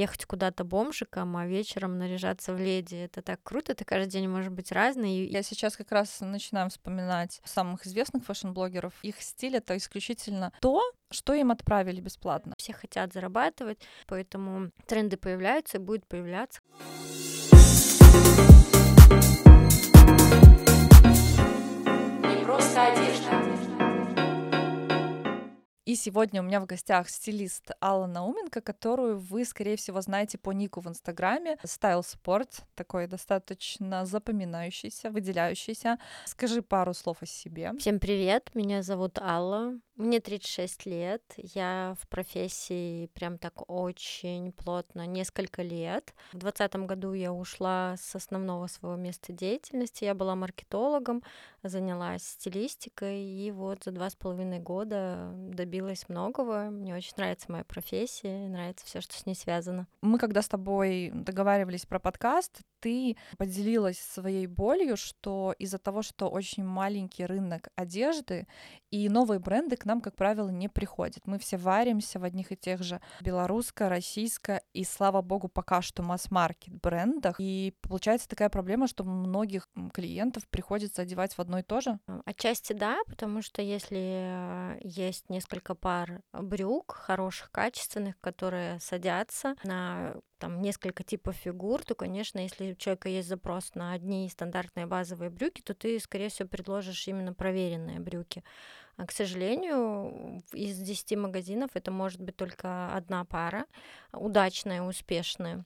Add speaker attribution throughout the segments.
Speaker 1: ехать куда-то бомжиком, а вечером наряжаться в леди. Это так круто, ты каждый день может быть разный.
Speaker 2: Я сейчас как раз начинаю вспоминать самых известных фэшн-блогеров. Их стиль — это исключительно то, что им отправили бесплатно.
Speaker 1: Все хотят зарабатывать, поэтому тренды появляются и будут появляться.
Speaker 2: Не просто одежда. И сегодня у меня в гостях стилист Алла Науменко, которую вы, скорее всего, знаете по нику в Инстаграме. Style Sport, такой достаточно запоминающийся, выделяющийся. Скажи пару слов о себе.
Speaker 1: Всем привет, меня зовут Алла. Мне 36 лет, я в профессии прям так очень плотно несколько лет. В 2020 году я ушла с основного своего места деятельности, я была маркетологом, занялась стилистикой, и вот за два с половиной года добилась многого. Мне очень нравится моя профессия, нравится все, что с ней связано.
Speaker 2: Мы когда с тобой договаривались про подкаст, ты поделилась своей болью, что из-за того, что очень маленький рынок одежды и новые бренды к нам, как правило, не приходят. Мы все варимся в одних и тех же белорусско, российско и, слава богу, пока что масс-маркет брендах. И получается такая проблема, что многих клиентов приходится одевать в одно и то же.
Speaker 1: Отчасти да, потому что если есть несколько пар брюк, хороших, качественных, которые садятся на там несколько типов фигур, то, конечно, если у человека есть запрос на одни стандартные базовые брюки, то ты, скорее всего, предложишь именно проверенные брюки. А, к сожалению, из 10 магазинов это может быть только одна пара, удачная, успешная.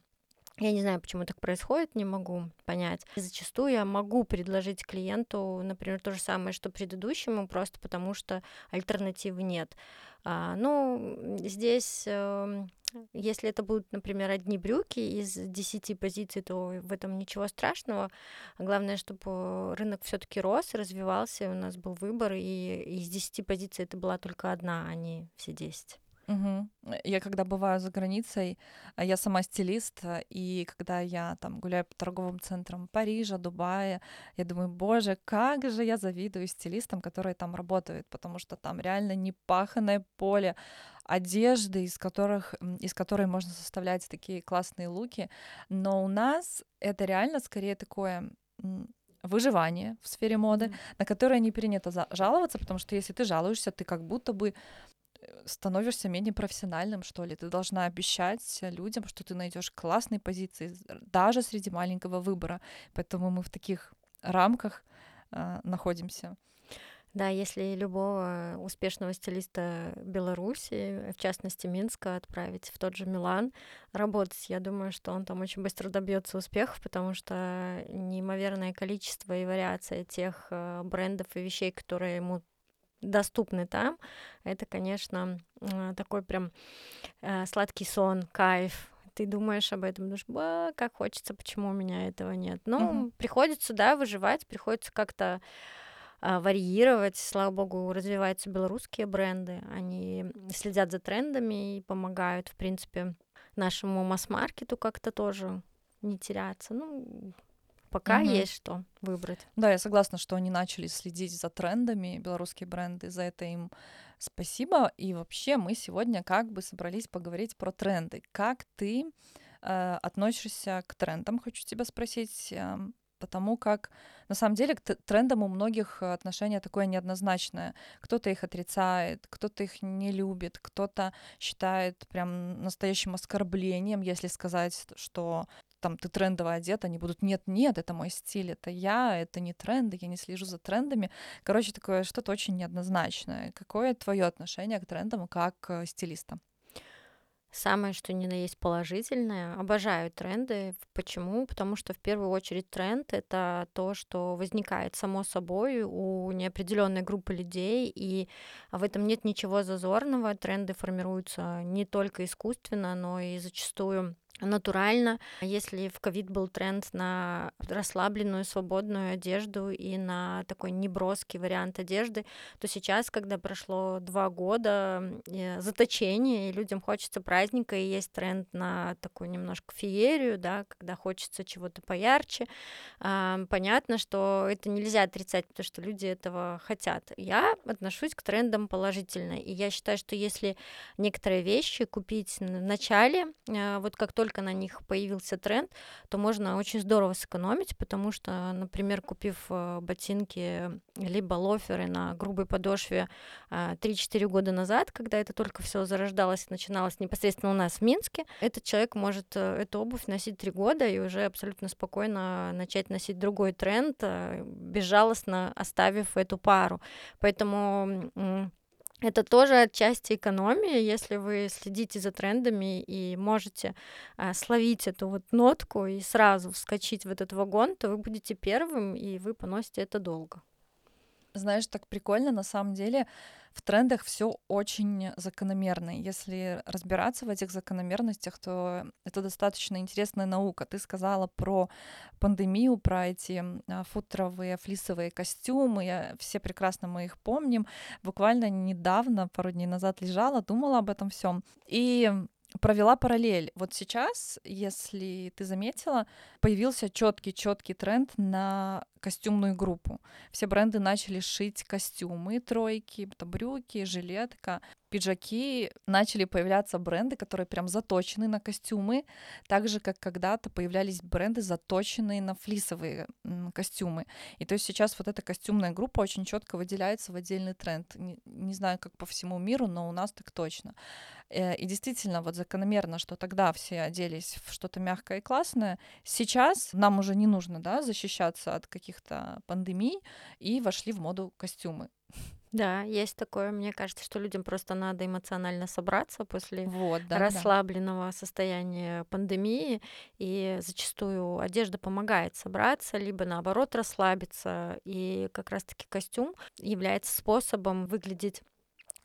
Speaker 1: Я не знаю, почему так происходит, не могу понять. Зачастую я могу предложить клиенту, например, то же самое, что предыдущему, просто потому что альтернативы нет. А, ну, здесь эм, если это будут, например, одни брюки из 10 позиций, то в этом ничего страшного. Главное, чтобы рынок все-таки рос, развивался, у нас был выбор, и из 10 позиций это была только одна, а не все 10.
Speaker 2: Угу. Я когда бываю за границей, а я сама стилист, и когда я там гуляю по торговым центрам Парижа, Дубая, я думаю, боже, как же я завидую стилистам, которые там работают, потому что там реально непаханное поле одежды, из которых, из которой можно составлять такие классные луки. Но у нас это реально скорее такое выживание в сфере моды, mm-hmm. на которое не принято жаловаться, потому что если ты жалуешься, ты как будто бы становишься менее профессиональным, что ли. Ты должна обещать людям, что ты найдешь классные позиции, даже среди маленького выбора. Поэтому мы в таких рамках э, находимся.
Speaker 1: Да, если любого успешного стилиста Беларуси, в частности Минска, отправить в тот же Милан работать, я думаю, что он там очень быстро добьется успехов, потому что неимоверное количество и вариация тех э, брендов и вещей, которые ему доступны там, это, конечно, такой прям э, сладкий сон, кайф, ты думаешь об этом, думаешь, ба, как хочется, почему у меня этого нет. Ну, mm-hmm. приходится, да, выживать, приходится как-то а, варьировать. Слава богу, развиваются белорусские бренды, они следят за трендами и помогают, в принципе, нашему масс-маркету как-то тоже не теряться. Ну, пока угу. есть что выбрать.
Speaker 2: Да, я согласна, что они начали следить за трендами, белорусские бренды, за это им спасибо. И вообще мы сегодня как бы собрались поговорить про тренды. Как ты э, относишься к трендам, хочу тебя спросить, э, потому как на самом деле к трендам у многих отношение такое неоднозначное. Кто-то их отрицает, кто-то их не любит, кто-то считает прям настоящим оскорблением, если сказать, что там ты трендово одет, они будут нет-нет, это мой стиль, это я, это не тренды, я не слежу за трендами. Короче, такое что-то очень неоднозначное. Какое твое отношение к трендам как стилиста?
Speaker 1: Самое, что ни на есть положительное. Обожаю тренды. Почему? Потому что в первую очередь тренд — это то, что возникает само собой у неопределенной группы людей, и в этом нет ничего зазорного. Тренды формируются не только искусственно, но и зачастую натурально. Если в ковид был тренд на расслабленную, свободную одежду и на такой неброский вариант одежды, то сейчас, когда прошло два года заточения, и людям хочется праздника, и есть тренд на такую немножко феерию, да, когда хочется чего-то поярче, понятно, что это нельзя отрицать, потому что люди этого хотят. Я отношусь к трендам положительно, и я считаю, что если некоторые вещи купить в начале, вот как только только на них появился тренд, то можно очень здорово сэкономить, потому что, например, купив э, ботинки либо лоферы на грубой подошве 3-4 года назад, когда это только все зарождалось, начиналось непосредственно у нас в Минске, этот человек может эту обувь носить 3 года и уже абсолютно спокойно начать носить другой тренд, безжалостно оставив эту пару. Поэтому это тоже отчасти экономия, если вы следите за трендами и можете а, словить эту вот нотку и сразу вскочить в этот вагон, то вы будете первым, и вы поносите это долго.
Speaker 2: Знаешь, так прикольно, на самом деле в трендах все очень закономерно. Если разбираться в этих закономерностях, то это достаточно интересная наука. Ты сказала про пандемию, про эти а, футровые флисовые костюмы. Все прекрасно мы их помним. Буквально недавно, пару дней назад лежала, думала об этом всем. И провела параллель. Вот сейчас, если ты заметила, появился четкий четкий тренд на костюмную группу. Все бренды начали шить костюмы, тройки, брюки, жилетка, пиджаки. Начали появляться бренды, которые прям заточены на костюмы, так же, как когда-то появлялись бренды, заточенные на флисовые костюмы. И то есть сейчас вот эта костюмная группа очень четко выделяется в отдельный тренд. Не, не знаю, как по всему миру, но у нас так точно. Э, и действительно, вот закономерно, что тогда все оделись в что-то мягкое и классное. Сейчас нам уже не нужно, да, защищаться от каких каких-то пандемий и вошли в моду костюмы.
Speaker 1: Да, есть такое. Мне кажется, что людям просто надо эмоционально собраться после вот, да, расслабленного да. состояния пандемии. И зачастую одежда помогает собраться, либо наоборот расслабиться. И как раз-таки костюм является способом выглядеть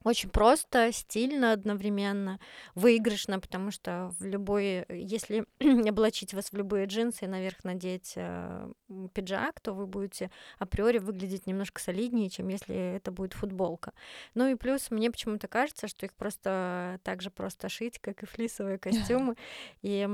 Speaker 1: очень просто, стильно одновременно, выигрышно, потому что в любой, если облачить вас в любые джинсы и наверх надеть э, пиджак, то вы будете априори выглядеть немножко солиднее, чем если это будет футболка. Ну и плюс мне почему-то кажется, что их просто так же просто шить, как и флисовые костюмы. И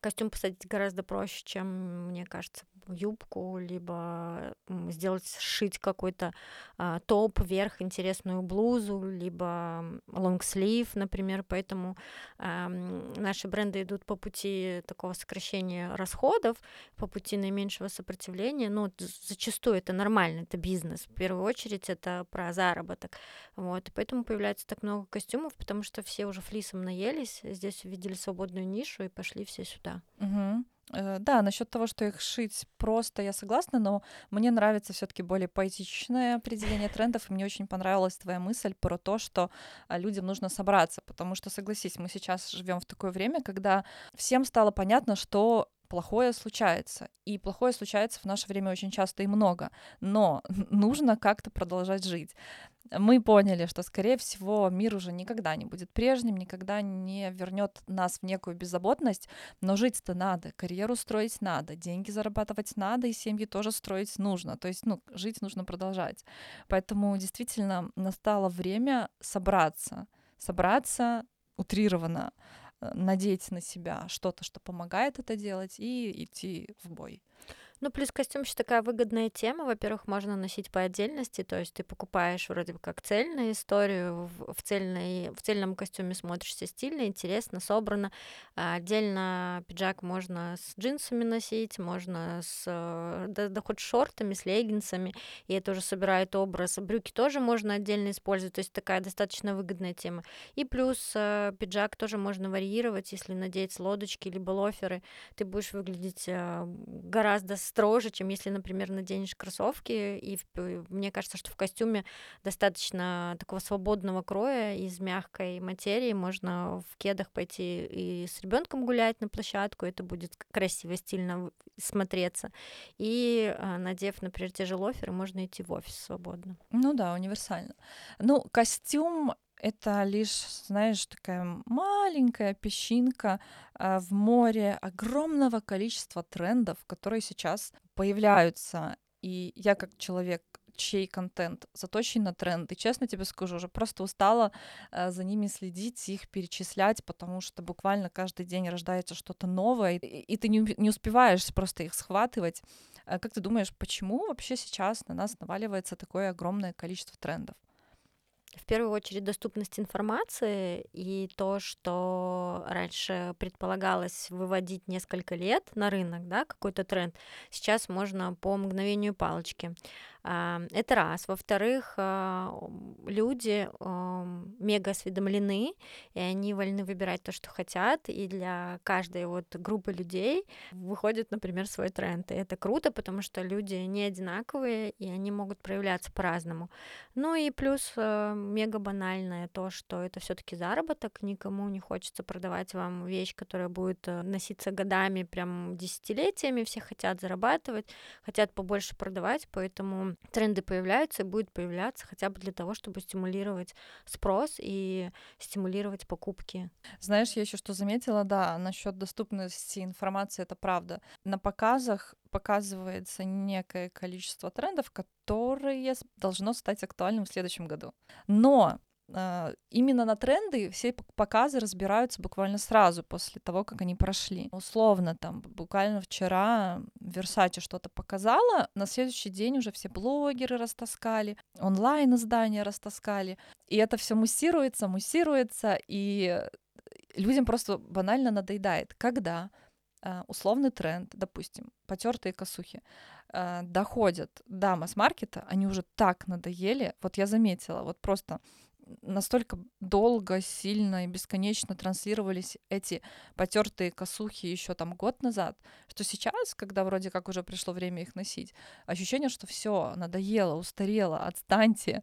Speaker 1: костюм посадить гораздо проще, чем, мне кажется, юбку, либо сделать, сшить какой-то а, топ, верх, интересную блузу, либо лонгслив, например. Поэтому а, наши бренды идут по пути такого сокращения расходов, по пути наименьшего сопротивления. Но зачастую это нормально, это бизнес. В первую очередь это про заработок. Вот. И поэтому появляется так много костюмов, потому что все уже флисом наелись, здесь увидели свободную нишу и пошли все сюда.
Speaker 2: Угу. Э, да, насчет того, что их шить просто, я согласна, но мне нравится все-таки более поэтичное определение трендов, и мне очень понравилась твоя мысль про то, что а, людям нужно собраться, потому что, согласись, мы сейчас живем в такое время, когда всем стало понятно, что плохое случается. И плохое случается в наше время очень часто и много. Но нужно как-то продолжать жить. Мы поняли, что, скорее всего, мир уже никогда не будет прежним, никогда не вернет нас в некую беззаботность, но жить-то надо, карьеру строить надо, деньги зарабатывать надо, и семьи тоже строить нужно. То есть, ну, жить нужно продолжать. Поэтому действительно настало время собраться, собраться утрированно, надеть на себя что-то, что помогает это делать, и идти в бой.
Speaker 1: Ну, плюс костюм еще такая выгодная тема. Во-первых, можно носить по отдельности, то есть ты покупаешь вроде бы как цельную историю, в, цельной, в цельном костюме смотришься стильно, интересно, собрано. А отдельно пиджак можно с джинсами носить, можно с, да, да хоть шортами, с леггинсами, и это уже собирает образ. Брюки тоже можно отдельно использовать, то есть такая достаточно выгодная тема. И плюс э, пиджак тоже можно варьировать, если надеть лодочки либо лоферы, ты будешь выглядеть э, гораздо строже, чем если, например, наденешь кроссовки. И в, мне кажется, что в костюме достаточно такого свободного кроя из мягкой материи. Можно в кедах пойти и с ребенком гулять на площадку. Это будет красиво, стильно смотреться. И а, надев, например, те же лоферы, можно идти в офис свободно.
Speaker 2: Ну да, универсально. Ну, костюм это лишь, знаешь, такая маленькая песчинка а, в море огромного количества трендов, которые сейчас появляются. И я как человек, чей контент заточен на тренды, честно тебе скажу, уже просто устала э, за ними следить, их перечислять, потому что буквально каждый день рождается что-то новое, и, ты не, не успеваешь просто их схватывать. А как ты думаешь, почему вообще сейчас на нас наваливается такое огромное количество трендов?
Speaker 1: В первую очередь доступность информации и то, что раньше предполагалось выводить несколько лет на рынок, да, какой-то тренд, сейчас можно по мгновению палочки. Это раз. Во-вторых, а, люди мега осведомлены, и они вольны выбирать то, что хотят, и для каждой вот группы людей выходит, например, свой тренд. И это круто, потому что люди не одинаковые, и они могут проявляться по-разному. Ну и плюс а, мега банальное то, что это все таки заработок, никому не хочется продавать вам вещь, которая будет э, носиться годами, прям десятилетиями, все хотят зарабатывать, хотят побольше продавать, поэтому тренды появляются и будут появляться хотя бы для того, чтобы стимулировать спрос и стимулировать покупки.
Speaker 2: Знаешь, я еще что заметила, да, насчет доступности информации, это правда. На показах показывается некое количество трендов, которые должно стать актуальным в следующем году. Но именно на тренды все показы разбираются буквально сразу после того, как они прошли. Условно, там, буквально вчера Versace что-то показала, на следующий день уже все блогеры растаскали, онлайн издания растаскали, и это все муссируется, муссируется, и людям просто банально надоедает. Когда а, условный тренд, допустим, потертые косухи, а, доходят до масс-маркета, они уже так надоели, вот я заметила, вот просто настолько долго, сильно и бесконечно транслировались эти потертые косухи еще там год назад, что сейчас, когда вроде как уже пришло время их носить, ощущение, что все надоело, устарело, отстаньте.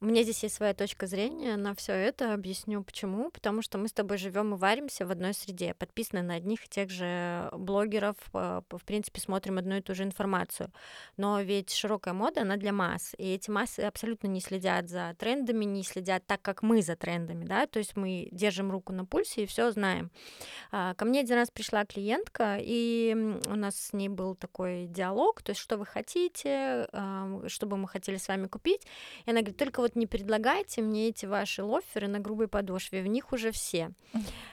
Speaker 1: Меня здесь есть своя точка зрения на все это. Объясню почему. Потому что мы с тобой живем и варимся в одной среде, подписаны на одних и тех же блогеров, э, в принципе, смотрим одну и ту же информацию. Но ведь широкая мода, она для масс. И эти массы абсолютно не следят за трендами, не следят так, как мы за трендами, да, то есть мы держим руку на пульсе и все знаем. А, ко мне один раз пришла клиентка, и у нас с ней был такой диалог, то есть что вы хотите, что бы мы хотели с вами купить. И она говорит, только вот не предлагайте мне эти ваши лоферы на грубой подошве, в них уже все.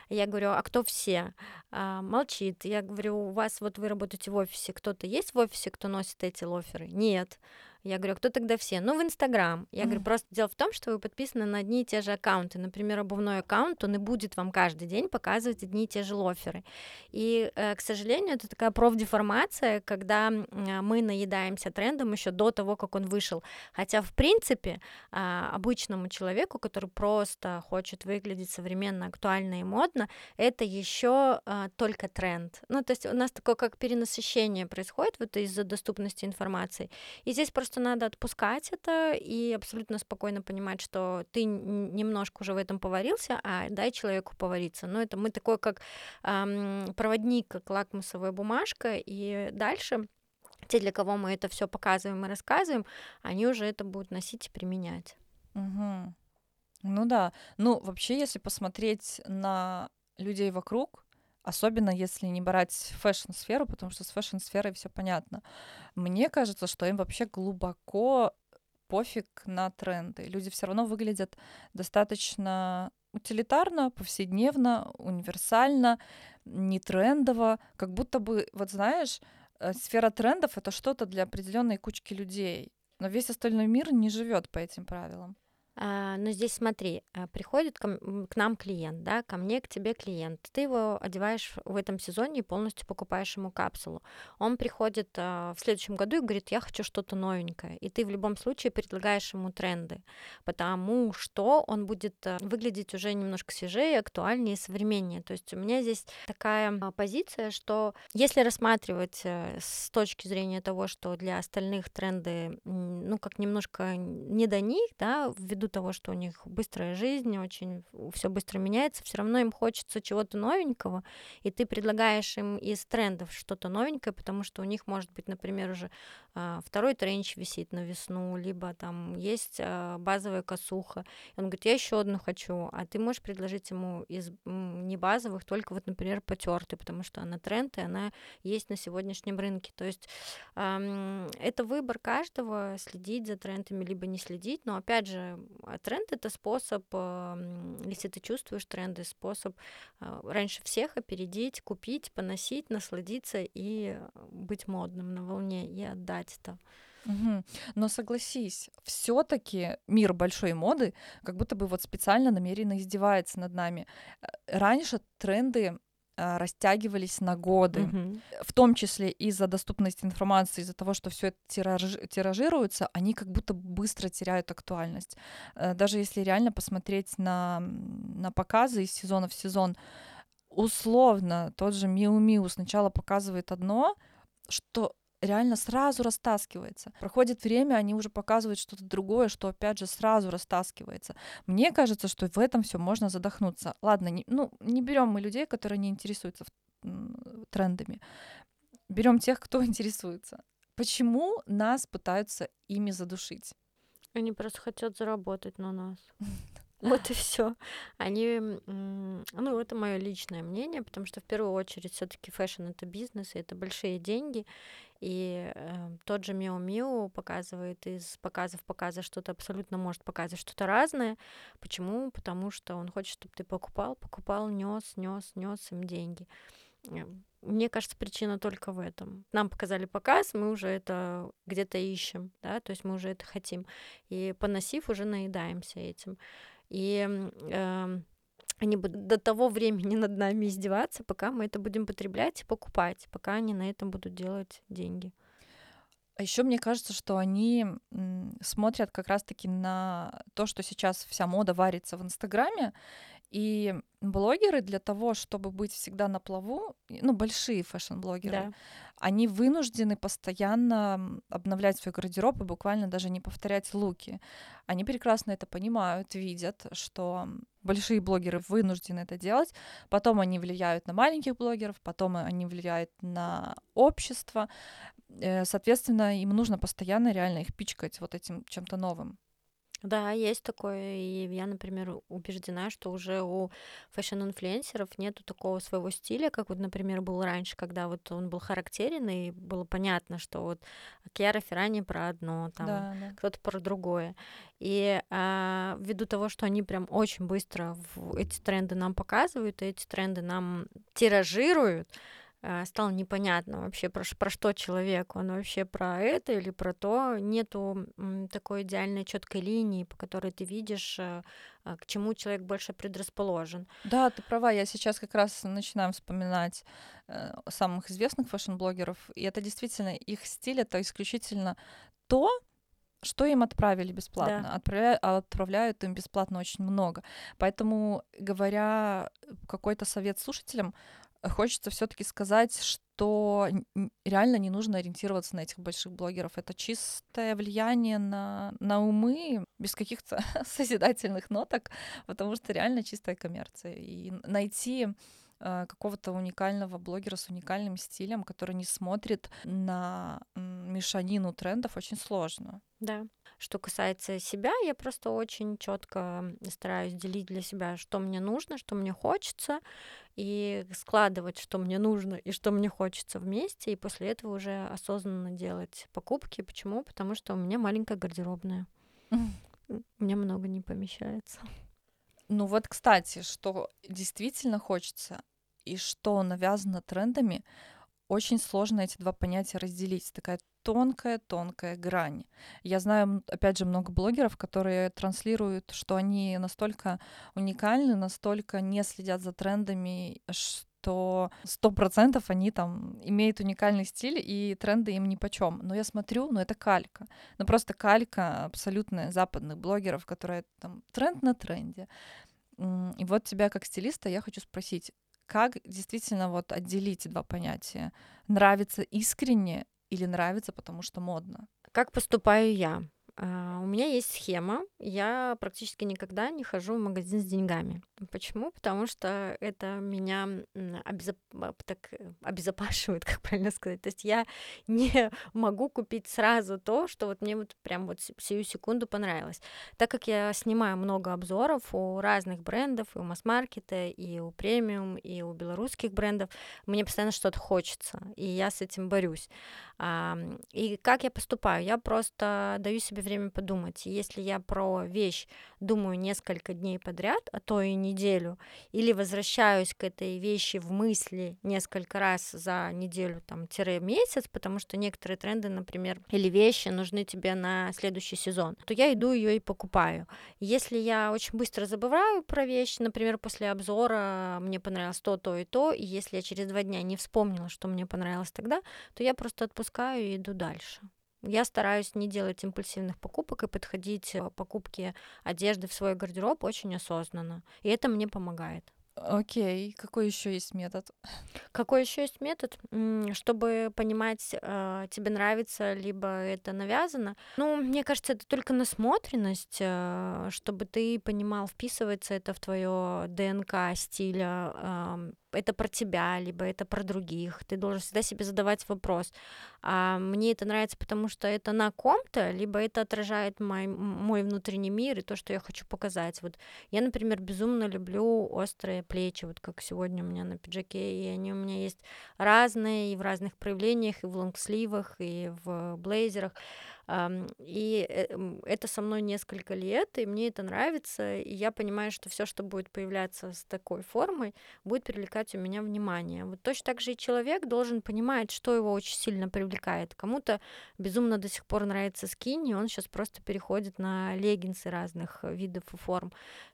Speaker 1: Я говорю, а кто все? А, молчит. Я говорю, у вас вот вы работаете в офисе, кто-то есть в офисе, кто носит эти лоферы? Нет. Я говорю, а кто тогда все? Ну, в Инстаграм. Я mm. говорю, просто дело в том, что вы подписаны на одни и те же аккаунты. Например, обувной аккаунт, он и будет вам каждый день показывать одни и те же лоферы. И, э, к сожалению, это такая профдеформация, когда мы наедаемся трендом еще до того, как он вышел. Хотя, в принципе, а, обычному человеку, который просто хочет выглядеть современно, актуально и модно, это еще а, только тренд. Ну, то есть у нас такое как перенасыщение происходит вот из-за доступности информации. И здесь просто что надо отпускать это и абсолютно спокойно понимать, что ты немножко уже в этом поварился, а дай человеку повариться. Но это мы такой, как эм, проводник, как лакмусовая бумажка, и дальше те, для кого мы это все показываем и рассказываем, они уже это будут носить и применять.
Speaker 2: Угу. Ну да. Ну, вообще, если посмотреть на людей вокруг, Особенно если не брать фэшн-сферу, потому что с фэшн-сферой все понятно. Мне кажется, что им вообще глубоко пофиг на тренды. Люди все равно выглядят достаточно утилитарно, повседневно, универсально, не трендово, как будто бы, вот знаешь, э, сфера трендов это что-то для определенной кучки людей. Но весь остальной мир не живет по этим правилам.
Speaker 1: А, но здесь смотри, а, приходит к нам клиент, да, ко мне, к тебе клиент. Ты его одеваешь в этом сезоне и полностью покупаешь ему капсулу. Он приходит а, в следующем году и говорит, я хочу что-то новенькое. И ты в любом случае предлагаешь ему тренды, потому что он будет выглядеть уже немножко свежее, актуальнее современнее. То есть у меня здесь такая позиция, что если рассматривать э, с точки зрения того, что для остальных тренды, ну, как немножко не до них, да, ввиду ввиду того, что у них быстрая жизнь, очень все быстро меняется, все равно им хочется чего-то новенького, и ты предлагаешь им из трендов что-то новенькое, потому что у них может быть, например, уже а, второй тренч висит на весну, либо там есть а, базовая косуха. И он говорит, я еще одну хочу, а ты можешь предложить ему из не базовых, только вот, например, потертый, потому что она тренд, и она есть на сегодняшнем рынке. То есть это выбор каждого, следить за трендами, либо не следить, но опять же, тренд это способ, если ты чувствуешь тренды, способ а, раньше всех опередить, купить, поносить, насладиться и быть модным на волне и отдать это.
Speaker 2: Угу. Но согласись, все-таки мир большой моды как будто бы вот специально намеренно издевается над нами. Э, раньше тренды а, растягивались на годы,
Speaker 1: Мгм.
Speaker 2: в том числе из-за доступности информации, из-за того, что все это тираж- тиражируется, они как будто быстро теряют актуальность. Э, Даже если реально посмотреть на, на показы из сезона в сезон, условно тот же Миу Миу сначала показывает одно, что реально сразу растаскивается. Проходит время, они уже показывают что-то другое, что опять же сразу растаскивается. Мне кажется, что в этом все можно задохнуться. Ладно, не, ну не берем мы людей, которые не интересуются трендами. Берем тех, кто интересуется. Почему нас пытаются ими задушить?
Speaker 1: Они просто хотят заработать на нас. Вот и все. Они, ну, это мое личное мнение, потому что в первую очередь все-таки фэшн это бизнес, и это большие деньги. И э, тот же Miu Miu показывает из показа в показа что-то абсолютно может показывать что-то разное. Почему? Потому что он хочет, чтобы ты покупал, покупал, нес, нес, нес им деньги. Э, Мне кажется, причина только в этом. Нам показали показ, мы уже это где-то ищем, да, то есть мы уже это хотим. И поносив, уже наедаемся этим. И эм, они будут до того времени над нами издеваться, пока мы это будем потреблять и покупать, пока они на этом будут делать деньги.
Speaker 2: А еще мне кажется, что они смотрят как раз-таки на то, что сейчас вся мода варится в Инстаграме, и блогеры для того, чтобы быть всегда на плаву, ну, большие фэшн-блогеры,
Speaker 1: Да.
Speaker 2: они вынуждены постоянно обновлять свой гардероб и буквально даже не повторять луки. Они прекрасно это понимают, видят, что большие блогеры вынуждены это делать, потом они влияют на маленьких блогеров, потом они влияют на общество, Э, Соответственно, им нужно постоянно реально их пичкать вот этим чем-то новым.
Speaker 1: Да, есть такое. И я, например, убеждена, что уже у фэшн-инфлюенсеров нету такого своего стиля, как вот, например, был раньше, когда вот он был характерен, и было понятно, что вот Кьяра Феррани про одно, там,
Speaker 2: Да, да.
Speaker 1: кто-то про другое. И а, ввиду того, что они прям очень быстро в- эти тренды нам показывают, и эти тренды нам тиражируют, стало непонятно вообще, про, про что человек. Он вообще про это или про то. Нету такой идеальной четкой линии, по которой ты видишь, а, а, к чему человек больше предрасположен.
Speaker 2: Да, ты права. Я сейчас как раз начинаю вспоминать э, самых известных фэшн-блогеров, и это действительно их стиль, это исключительно то, что им отправили бесплатно. Отправля- а отправляют им бесплатно очень много. Поэтому, говоря какой-то совет слушателям, э, хочется все-таки сказать, что реально не нужно ориентироваться на этих больших блогеров. Это чистое влияние на, на умы без каких-то созидательных ноток, потому что реально чистая коммерция. И найти какого-то уникального блогера с уникальным стилем, который не смотрит на мешанину трендов, очень сложно.
Speaker 1: Да. Что касается себя, я просто очень четко стараюсь делить для себя, что мне нужно, что мне хочется, и складывать, что мне нужно и что мне хочется вместе, и после этого уже осознанно делать покупки. Почему? Потому что у меня маленькая гардеробная. Мне много не помещается.
Speaker 2: Ну вот, кстати, что действительно хочется и что навязано трендами, очень сложно эти два понятия разделить. Такая тонкая-тонкая грань. Я знаю, опять же, много блогеров, которые транслируют, что они настолько уникальны, настолько не следят за трендами, что сто процентов они там имеют уникальный стиль, и тренды им ни почем. Но я смотрю, ну это калька. Ну просто калька абсолютная западных блогеров, которые там тренд на тренде. И вот тебя как стилиста я хочу спросить, как действительно вот отделить два понятия? Нравится искренне или нравится, потому что модно?
Speaker 1: Как поступаю я? А, У меня есть схема. Я практически никогда не хожу в магазин с деньгами. Почему? Потому что это меня обезоп- а, так, э, обезопашивает, как правильно сказать. То есть я не могу купить сразу то, что вот мне вот прям вот сию секунду понравилось. Так как я снимаю много обзоров у разных брендов, и у масс-маркета, и у премиум, и у белорусских брендов, мне постоянно что-то хочется, и я с этим борюсь. И как я поступаю? Я просто даю себе время подумать. Если я про вещь думаю несколько дней подряд, а то и неделю, или возвращаюсь к этой вещи в мысли несколько раз за неделю, там, тире месяц, потому что некоторые тренды, например, или вещи нужны тебе на следующий сезон, то я иду ее и покупаю. Если я очень быстро забываю про вещь, например, после обзора мне понравилось то, то и то, и если я через два дня не вспомнила, что мне понравилось тогда, то я просто отпускаю и иду дальше. Я стараюсь не делать импульсивных покупок и подходить к покупке одежды в свой гардероб очень осознанно. И это мне помогает.
Speaker 2: Окей, какой еще есть метод?
Speaker 1: Какой еще есть метод, чтобы понимать, э, тебе нравится, либо это навязано? Ну, мне кажется, это только насмотренность, э, чтобы ты понимал, вписывается это в твое ДНК стиля, это про тебя, либо это про других. Ты должен всегда себе задавать вопрос, а мне это нравится, потому что это на ком-то, либо это отражает мой, мой внутренний мир и то, что я хочу показать. Вот я, например, безумно люблю острые плечи, вот как сегодня у меня на пиджаке, и они у меня есть разные, и в разных проявлениях, и в лонгсливах, и в блейзерах. И э, это со мной несколько лет, и мне это нравится, и я понимаю, что все, что будет появляться с такой формой, будет привлекать у меня внимание. Вот точно так же и человек должен понимать, что его очень сильно привлекает. Кому-то безумно до сих пор нравится скини, он сейчас просто переходит на леггинсы разных видов и форм.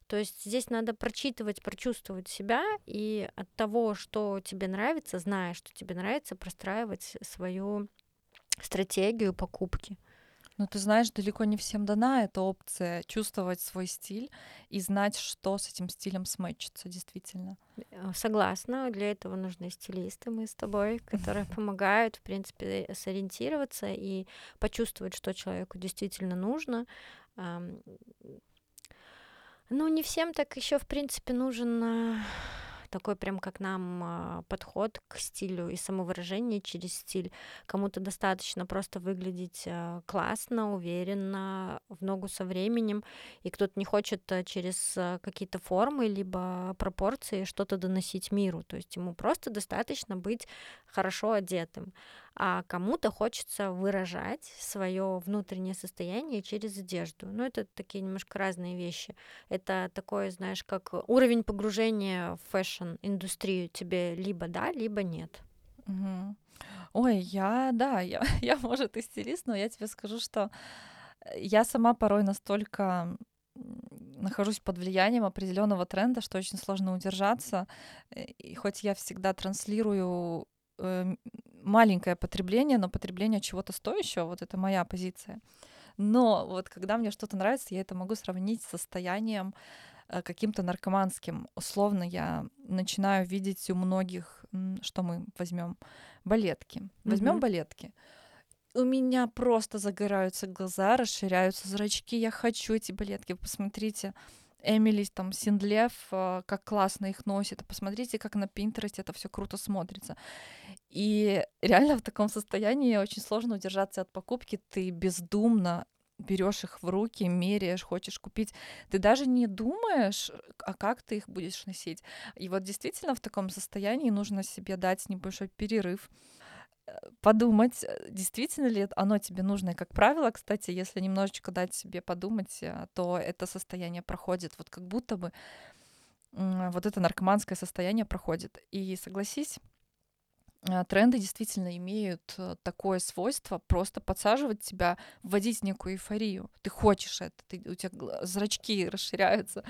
Speaker 1: То есть здесь надо прочитывать, прочувствовать себя и от того, что тебе нравится, зная, что тебе нравится, простраивать свою стратегию покупки.
Speaker 2: Ну, ты знаешь, далеко не всем дана эта опция чувствовать свой стиль и знать, что с этим стилем смычится, действительно.
Speaker 1: Э, согласна, для этого нужны стилисты, мы с тобой, которые помогают, в принципе, сориентироваться и почувствовать, что человеку действительно нужно. Ну, не всем так еще, в принципе, нужен а, такой прям как нам а, подход к стилю и самовыражение через стиль. Кому-то достаточно просто выглядеть а, классно, уверенно, в ногу со временем, и кто-то не хочет а, через какие-то формы либо пропорции что-то доносить миру. То есть ему просто достаточно быть хорошо одетым а кому-то хочется выражать свое внутреннее состояние через одежду. Ну, это такие немножко разные вещи. Это такое, знаешь, как уровень погружения в фэшн-индустрию тебе либо да, либо нет.
Speaker 2: Угу. Ой, я, да, я, я, может, и стилист, но я тебе скажу, что я сама порой настолько нахожусь под влиянием определенного тренда, что очень сложно удержаться. И хоть я всегда транслирую э, маленькое потребление, но потребление чего-то стоящего, вот это моя позиция. Но вот когда мне что-то нравится, я это могу сравнить с состоянием э, каким-то наркоманским. Условно я начинаю видеть у многих, что мы возьмем балетки. Возьмем mm-hmm. балетки. У меня просто загораются глаза, расширяются зрачки. Я хочу эти балетки. Посмотрите, Эмили там Синдлев, э, как классно их носит. Посмотрите, как на Пинтересте это все круто смотрится. И реально в таком состоянии очень сложно удержаться от покупки. Ты бездумно берешь их в руки, меряешь, хочешь купить, ты даже не думаешь, а как ты их будешь носить. И вот действительно в таком состоянии нужно себе дать небольшой перерыв, подумать, э, действительно ли оно тебе нужно. И, как правило, кстати, если немножечко дать себе подумать, э, то это состояние проходит. Вот как будто бы вот это наркоманское состояние проходит. И согласись, э, тренды действительно имеют такое свойство просто подсаживать тебя, вводить некую эйфорию. Ты хочешь это, ты, у тебя зрачки расширяются.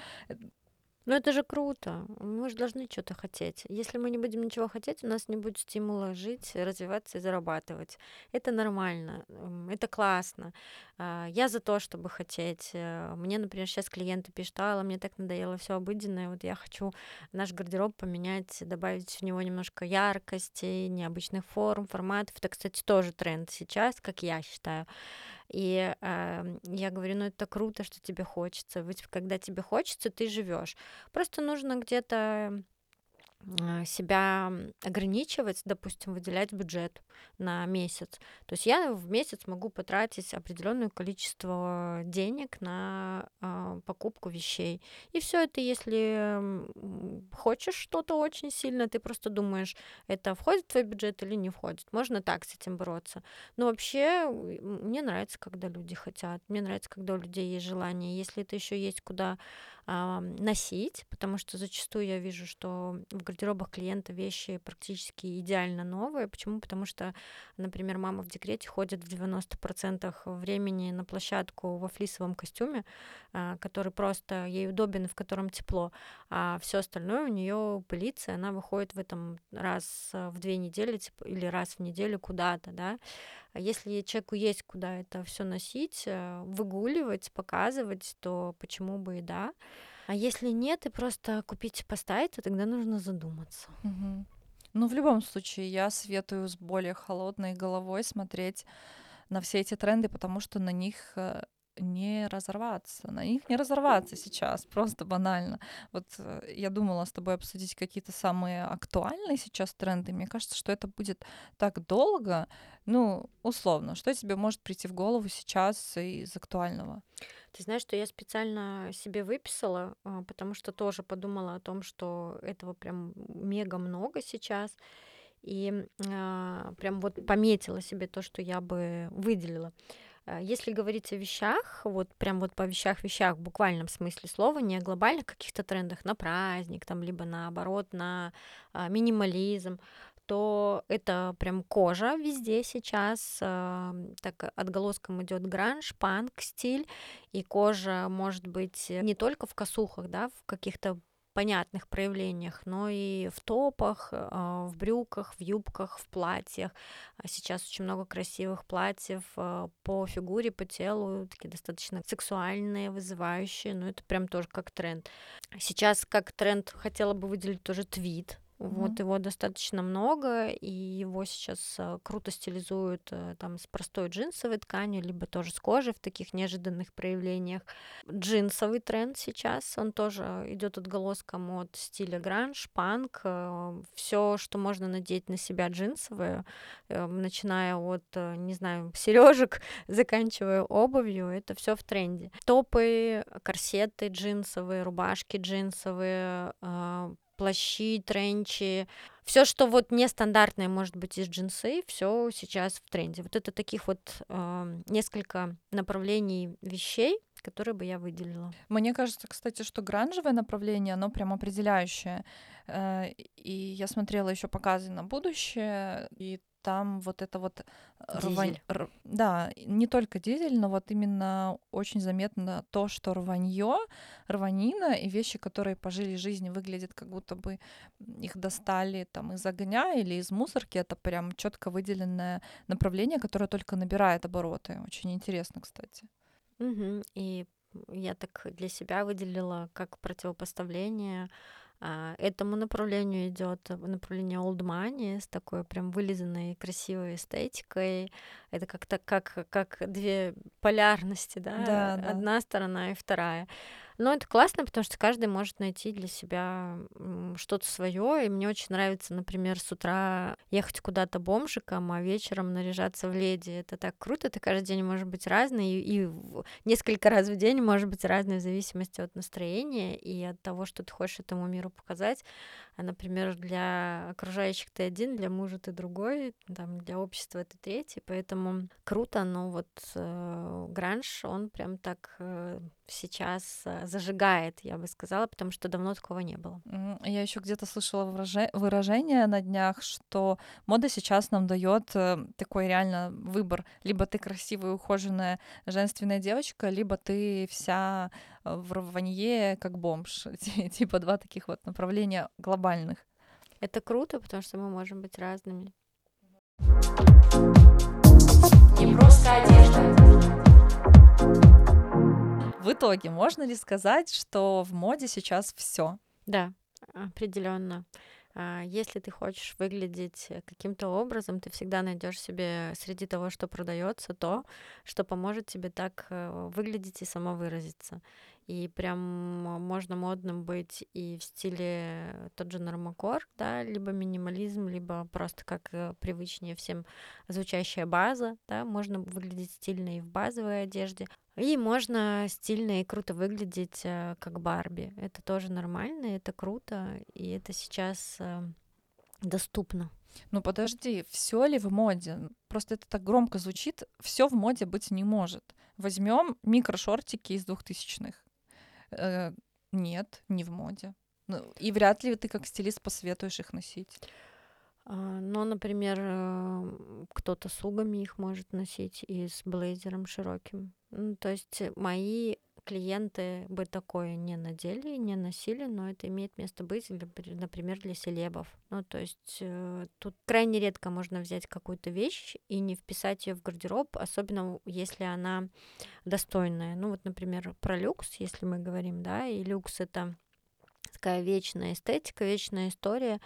Speaker 1: Ну это же круто. Мы же должны что-то хотеть. Если мы не будем ничего хотеть, у нас не будет стимула жить, развиваться и зарабатывать. Это нормально, это классно. А, я за то, чтобы хотеть. Э, мне, например, сейчас клиенты пишут, Алла, мне так надоело все обыденное, вот я хочу наш гардероб поменять, добавить в него немножко яркости, необычных форм, форматов. Это, кстати, тоже тренд сейчас, как я считаю. И э, я говорю, ну это круто, что тебе хочется. Ведь когда тебе хочется, ты живешь. Просто нужно где-то себя ограничивать, допустим, выделять бюджет на месяц. То есть я в месяц могу потратить определенное количество денег на э, покупку вещей. И все это, если хочешь что-то очень сильно, ты просто думаешь, это входит в твой бюджет или не входит. Можно так с этим бороться. Но вообще мне нравится, когда люди хотят. Мне нравится, когда у людей есть желание. Если это еще есть куда носить, потому что зачастую я вижу, что в гардеробах клиента вещи практически идеально новые. Почему? Потому что, например, мама в декрете ходит в 90% времени на площадку во флисовом костюме, а, который просто ей удобен и в котором тепло, а все остальное у нее пылится, она выходит в этом раз в две недели типа, или раз в неделю куда-то, да. А если человеку есть куда это все носить, э, выгуливать, показывать, то почему бы и да. А если нет, и просто купить и поставить, то тогда нужно задуматься.
Speaker 2: Угу. Ну, в любом случае, я советую с более холодной головой смотреть на все эти тренды, потому что на них э, не разорваться, на них не разорваться сейчас, просто банально. Вот э, я думала с тобой обсудить какие-то самые актуальные сейчас тренды. Мне кажется, что это будет так долго, ну, условно. Что тебе может прийти в голову сейчас из актуального?
Speaker 1: Ты знаешь, что я специально себе выписала, а, потому что тоже подумала о том, что этого прям мега много сейчас. И а, прям вот пометила себе то, что я бы выделила. А, если говорить о вещах, вот прям вот по вещах-вещах в буквальном смысле слова, не о глобальных каких-то трендах на праздник, там, либо наоборот на а, минимализм, то это прям кожа везде сейчас, э, так отголоском идет гранж, панк стиль, и кожа может быть не только в косухах, да, в каких-то понятных проявлениях, но и в топах, а, в брюках, в юбках, в платьях. А сейчас очень много красивых платьев а, по фигуре, по телу, такие достаточно сексуальные, вызывающие, но это прям тоже как тренд. Сейчас как тренд хотела бы выделить тоже твит, вот его достаточно много, и его сейчас э, круто стилизуют э, там с простой джинсовой тканью, либо тоже с кожей в таких неожиданных проявлениях. Джинсовый тренд сейчас, он тоже идет отголоском от стиля гранж, панк, э, все, что можно надеть на себя джинсовое, начиная от, не знаю, сережек, заканчивая обувью, это все в тренде. Топы, корсеты джинсовые, рубашки джинсовые, плащи, тренчи, все, что вот нестандартное может быть из джинсы, все сейчас в тренде. Вот это таких вот э, несколько направлений вещей, которые бы я выделила.
Speaker 2: Мне кажется, кстати, что гранжевое направление, оно прям определяющее. Э, и я смотрела еще показы на будущее, и там вот это вот
Speaker 1: рвань...
Speaker 2: Р... Да, не только дизель, но вот именно очень заметно то, что рванье, рванина и вещи, которые пожили жизнь, выглядят как будто бы их достали там из огня или из мусорки. Это прям четко выделенное направление, которое только набирает обороты. Очень интересно, кстати.
Speaker 1: Угу. И я так для себя выделила как противопоставление этому направлению идет направление old money с такой прям вылизанной красивой эстетикой. Это как-то как, как две полярности, да?
Speaker 2: Да, да.
Speaker 1: Одна сторона и вторая. Но это классно, потому что каждый может найти для себя что-то свое. И мне очень нравится, например, с утра ехать куда-то бомжиком, а вечером наряжаться в леди. Это так круто. Это каждый день может быть разный. И, и несколько раз в день может быть разный в зависимости от настроения и от того, что ты хочешь этому миру показать. А, например, для окружающих ты один, для мужа ты другой, там, для общества ты третий. Поэтому круто, но вот э, гранж, он прям так э, сейчас э, зажигает, я бы сказала, потому что давно такого не было.
Speaker 2: Я еще где-то слышала выражение на днях, что мода сейчас нам дает э, такой реально выбор. Либо ты красивая, ухоженная, женственная девочка, либо ты вся э, в рванье, как бомж. Типа два таких вот направления глобальных.
Speaker 1: Это круто, потому что мы можем быть разными.
Speaker 2: Не просто одежда. В итоге, можно ли сказать, что в моде сейчас все?
Speaker 1: Да, определенно. А, если ты хочешь выглядеть каким-то образом, ты всегда найдешь себе среди того, что продается, то, что поможет тебе так э, выглядеть и самовыразиться. И прям можно модным быть и в стиле тот же нормакор, да, либо минимализм, либо просто как э, привычнее всем звучащая база, да, можно выглядеть стильно и в базовой одежде, и можно стильно и круто выглядеть э, как Барби. Это тоже нормально, это круто, и это сейчас э, доступно.
Speaker 2: Ну подожди, все ли в моде? Просто это так громко звучит. Все в моде быть не может. Возьмем микрошортики из двухтысячных. Э, нет, не в моде. Ну, и вряд ли ты как стилист посоветуешь их носить.
Speaker 1: А, ну, например, э, кто-то с угами их может носить и с блейзером широким. Ну, то есть мои клиенты бы такое не надели, не носили, но это имеет место быть, например, для селебов. Ну, то есть э, тут крайне редко можно взять какую-то вещь и не вписать ее в гардероб, особенно если она достойная. Ну, вот, например, про люкс, если мы говорим, да, и люкс это такая вечная эстетика, вечная история.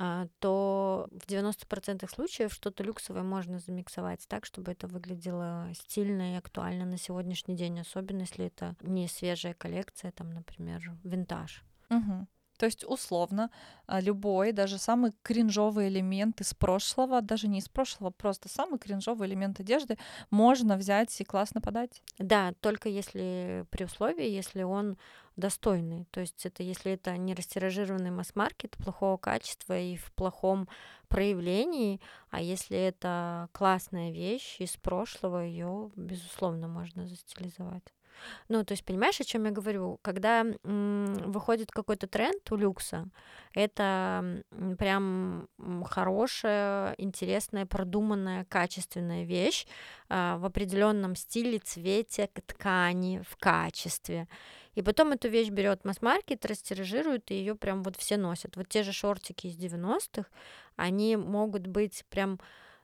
Speaker 1: А, то в 90% случаев что-то люксовое можно замиксовать так, чтобы это выглядело стильно и актуально на сегодняшний день, особенно если это не свежая коллекция, там, например, винтаж.
Speaker 2: Угу. То есть, условно, а, любой, даже самый кринжовый элемент из прошлого, даже не из прошлого, просто самый кринжовый элемент одежды можно взять и классно подать.
Speaker 1: Да, только если при условии, если он достойный. То есть это если это не растиражированный масс-маркет плохого качества и в плохом проявлении, а если это классная вещь из прошлого, ее безусловно можно застилизовать. Ну, то есть, понимаешь, о чем я говорю? Когда выходит какой-то тренд у люкса, это прям хорошая, интересная, продуманная, качественная вещь э, в определенном стиле, цвете, ткани, в качестве. И потом эту вещь берет масс-маркет, растиражирует, и ее прям вот все носят. Вот те же шортики из 90-х, они могут быть прям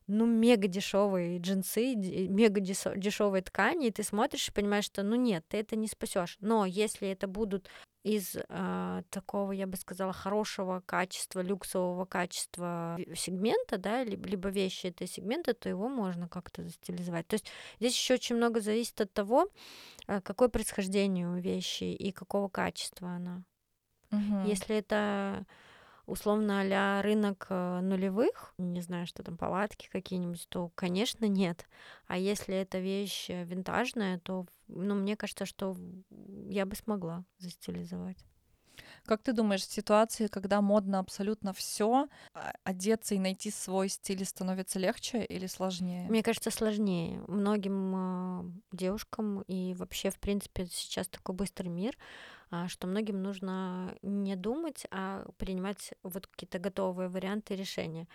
Speaker 1: ну, мега дешевые джинсы, мега дешевые ткани, и ты смотришь и понимаешь, что ну нет, ты это не спасешь. Но если это будут из э, такого, я бы сказала, хорошего качества, люксового качества сегмента, да, либо, либо вещи этого сегмента, то его можно как-то застилизовать. То есть здесь еще очень много зависит от того, э, какое происхождение у вещи и какого качества она. Угу. Если это условно а рынок э, нулевых, не знаю, что там, палатки какие-нибудь, то, конечно, нет. А если эта вещь э, винтажная, то, ну, мне кажется, что я бы смогла застилизовать.
Speaker 2: Как ты думаешь, в ситуации, когда модно абсолютно все, а, одеться и найти свой стиль становится легче или сложнее?
Speaker 1: Мне кажется, сложнее. Многим э, девушкам и вообще, в принципе, сейчас такой быстрый мир, а, что многим нужно не думать, а принимать вот какие-то готовые варианты решения.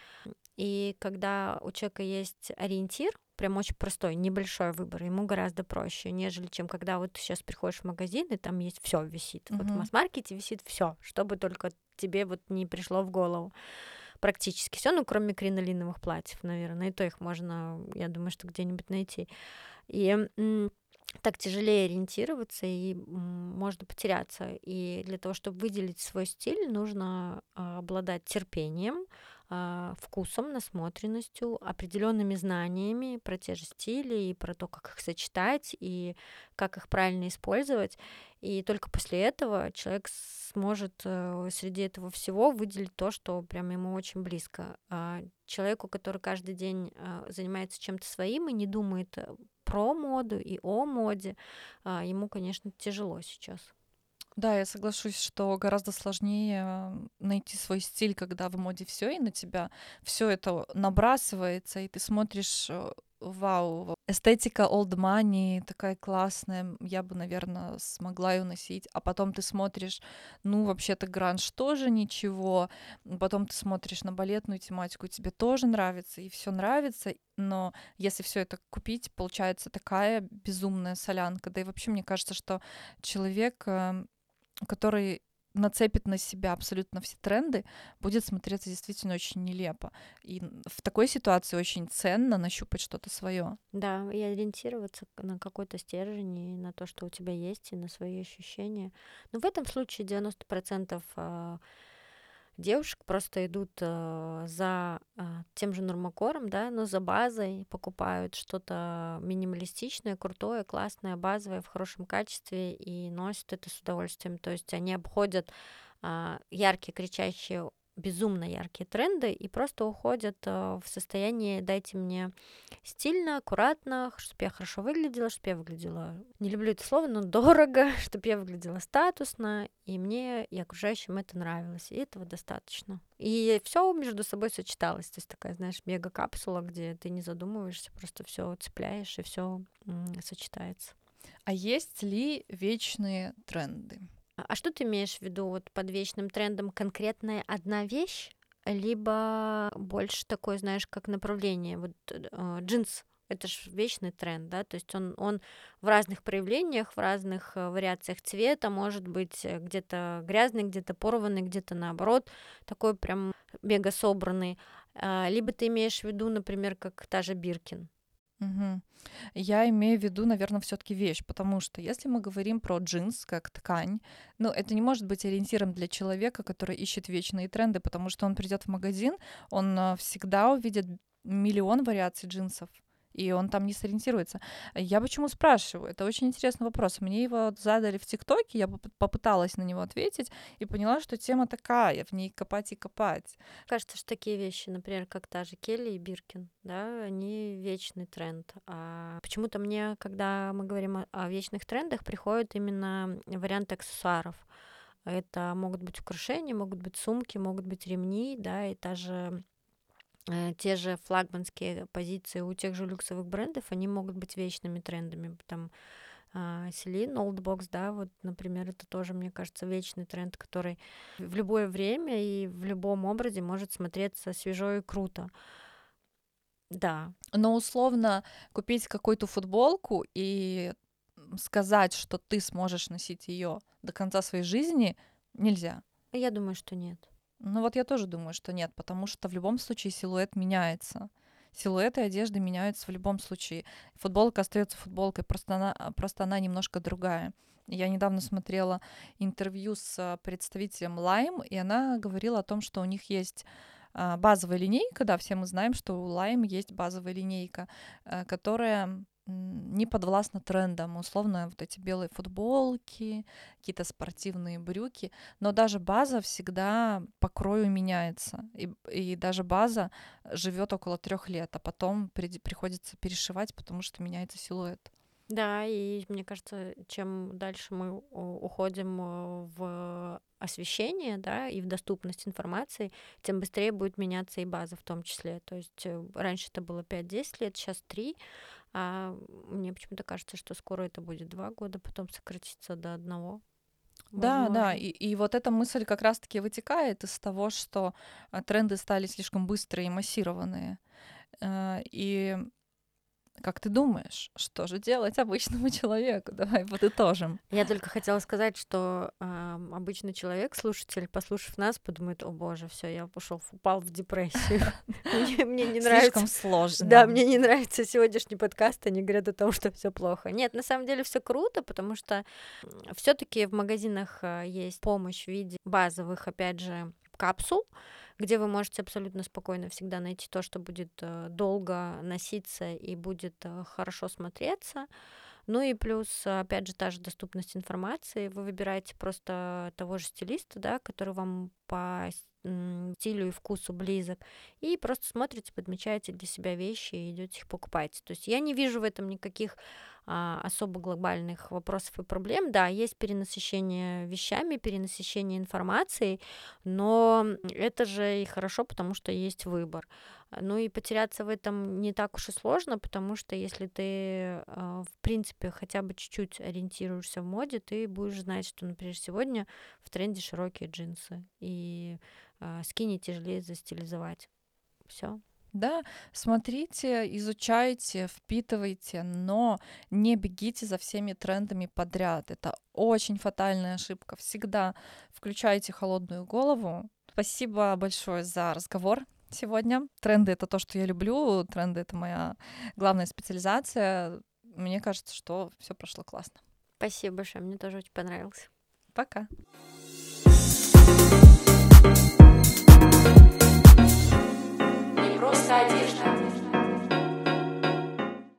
Speaker 1: И когда у человека есть ориентир, прям очень простой, небольшой выбор, ему гораздо проще, нежели чем когда вот ты сейчас приходишь в магазин, и там есть все висит. Uh-huh. Вот в масс-маркете висит все, чтобы только тебе вот не пришло в голову практически все, ну, кроме кринолиновых платьев, наверное, и то их можно, я думаю, что где-нибудь найти. И так тяжелее ориентироваться и можно потеряться. И для того, чтобы выделить свой стиль, нужно а, обладать терпением, вкусом, насмотренностью, определенными знаниями про те же стили и про то, как их сочетать и как их правильно использовать. И только после этого человек сможет э, среди этого всего выделить то, что прям ему очень близко. А человеку, который каждый день занимается чем-то своим и не думает про моду и о моде, а, ему, конечно, тяжело сейчас.
Speaker 2: Да, я соглашусь, что гораздо сложнее найти свой стиль, когда в моде все, и на тебя все это набрасывается, и ты смотришь э, вау, эстетика old money такая классная, я бы, наверное, смогла ее носить. А потом ты смотришь, ну, вообще-то гранж тоже ничего. Потом ты смотришь на балетную тематику, тебе тоже нравится, и все нравится. Но если все это купить, получается такая безумная солянка. Да и вообще, мне кажется, что человек, э, который нацепит на себя абсолютно все тренды, будет смотреться действительно очень нелепо. И в такой ситуации очень ценно нащупать что-то свое.
Speaker 1: Да, и ориентироваться на какой-то стержень, и на то, что у тебя есть, и на свои ощущения. Но в этом случае 90% девушек просто идут э, за э, тем же нормакором, да, но за базой покупают что-то минималистичное, крутое, классное, базовое, в хорошем качестве и носят это с удовольствием. То есть они обходят э, яркие, кричащие безумно яркие тренды и просто уходят э, в состояние «дайте мне стильно, аккуратно, чтобы я хорошо выглядела, чтобы я выглядела, не люблю это слово, но дорого, чтобы я выглядела статусно, и мне и окружающим это нравилось, и этого достаточно. И все между собой сочеталось, то есть такая, знаешь, мега-капсула, где ты не задумываешься, просто все цепляешь, и все сочетается.
Speaker 2: А есть ли вечные тренды?
Speaker 1: А что ты имеешь в виду вот под вечным трендом? Конкретная одна вещь, либо больше такое, знаешь, как направление? Вот э, джинс это же вечный тренд, да, то есть он, он в разных проявлениях, в разных э, вариациях цвета, может быть э, где-то грязный, где-то порванный, где-то наоборот, такой прям мега собранный. А, либо ты имеешь в виду, например, как та же Биркин,
Speaker 2: Мгм. Я имею в виду, наверное, все-таки вещь, потому что если мы говорим про джинс как ткань, ну, это не может быть ориентиром для человека, который ищет вечные тренды, потому что он придет в магазин, он а, всегда увидит миллион вариаций джинсов и он там не сориентируется. Я почему спрашиваю? Это очень интересный вопрос. Мне его задали в ТикТоке, я попыталась на него ответить и поняла, что тема такая, в ней копать и копать.
Speaker 1: Кажется, что такие вещи, например, как та же Келли и Биркин, да, они вечный тренд. А почему-то мне, когда мы говорим о, о вечных трендах, приходят именно варианты аксессуаров. Это могут быть украшения, могут быть сумки, могут быть ремни, да, и та же те же флагманские позиции у тех же люксовых брендов, они могут быть вечными трендами. Там Селин, Oldbox, да, вот, например, это тоже, мне кажется, вечный тренд, который в любое время и в любом образе может смотреться свежо и круто. Да.
Speaker 2: Но условно купить какую-то футболку и сказать, что ты сможешь носить ее до конца своей жизни, нельзя.
Speaker 1: Я думаю, что нет.
Speaker 2: Ну вот я тоже думаю, что нет, потому что в любом случае силуэт меняется. Силуэты одежды меняются в любом случае. Футболка остается футболкой, просто она, просто она немножко другая. Я недавно смотрела интервью с представителем Lime, и она говорила о том, что у них есть а, базовая линейка, да, все мы знаем, что у Lime есть базовая линейка, э, которая не подвластна трендам, условно вот эти белые футболки, какие-то спортивные брюки, но даже база всегда по крою меняется, и, и даже база живет около трех лет, а потом при, приходится перешивать, потому что меняется силуэт.
Speaker 1: Да, и мне кажется, чем дальше мы уходим э, в освещение, да, и в доступность информации, тем быстрее будет меняться и база в том числе. То есть э, раньше это было 5-10 лет, сейчас 3, а мне почему-то кажется, что скоро это будет два года, потом сократится до одного.
Speaker 2: Да, да, и, и вот эта мысль как раз-таки вытекает из того, что а, тренды стали слишком быстрые и массированные. Э, и как ты думаешь, что же делать обычному человеку? Давай подытожим.
Speaker 1: Я только хотела сказать, что э, обычный человек, слушатель, послушав нас, подумает: о боже, все, я пошел, упал в депрессию. Мне не нравится.
Speaker 2: Слишком сложно.
Speaker 1: Да, мне не нравится сегодняшний подкаст. Они говорят о том, что все плохо. Нет, на самом деле все круто, потому что все-таки в магазинах э, есть помощь в виде базовых, опять же, капсул, где вы можете абсолютно спокойно всегда найти то, что будет э, долго носиться и будет э, хорошо смотреться. Ну и плюс, опять же, та же доступность информации. Вы выбираете просто того же стилиста, да, который вам по стилю и вкусу близок, и просто смотрите, подмечаете для себя вещи и идете их покупать. То есть я не вижу в этом никаких а, особо глобальных вопросов и проблем. Да, есть перенасыщение вещами, перенасыщение информацией, но это же и хорошо, потому что есть выбор. Ну и потеряться в этом не так уж и сложно, потому что если ты, а, в принципе, хотя бы чуть-чуть ориентируешься в моде, ты будешь знать, что, например, сегодня в тренде широкие джинсы, и э, скини тяжелее застилизовать. Все.
Speaker 2: Да, смотрите, изучайте, впитывайте, но не бегите за всеми трендами подряд. Это очень фатальная ошибка. Всегда включайте холодную голову. Спасибо большое за разговор сегодня. Тренды — это то, что я люблю, тренды — это моя главная специализация. Мне кажется, что все прошло классно.
Speaker 1: Спасибо большое, мне тоже очень понравилось.
Speaker 2: Пока.
Speaker 1: Не просто одежда.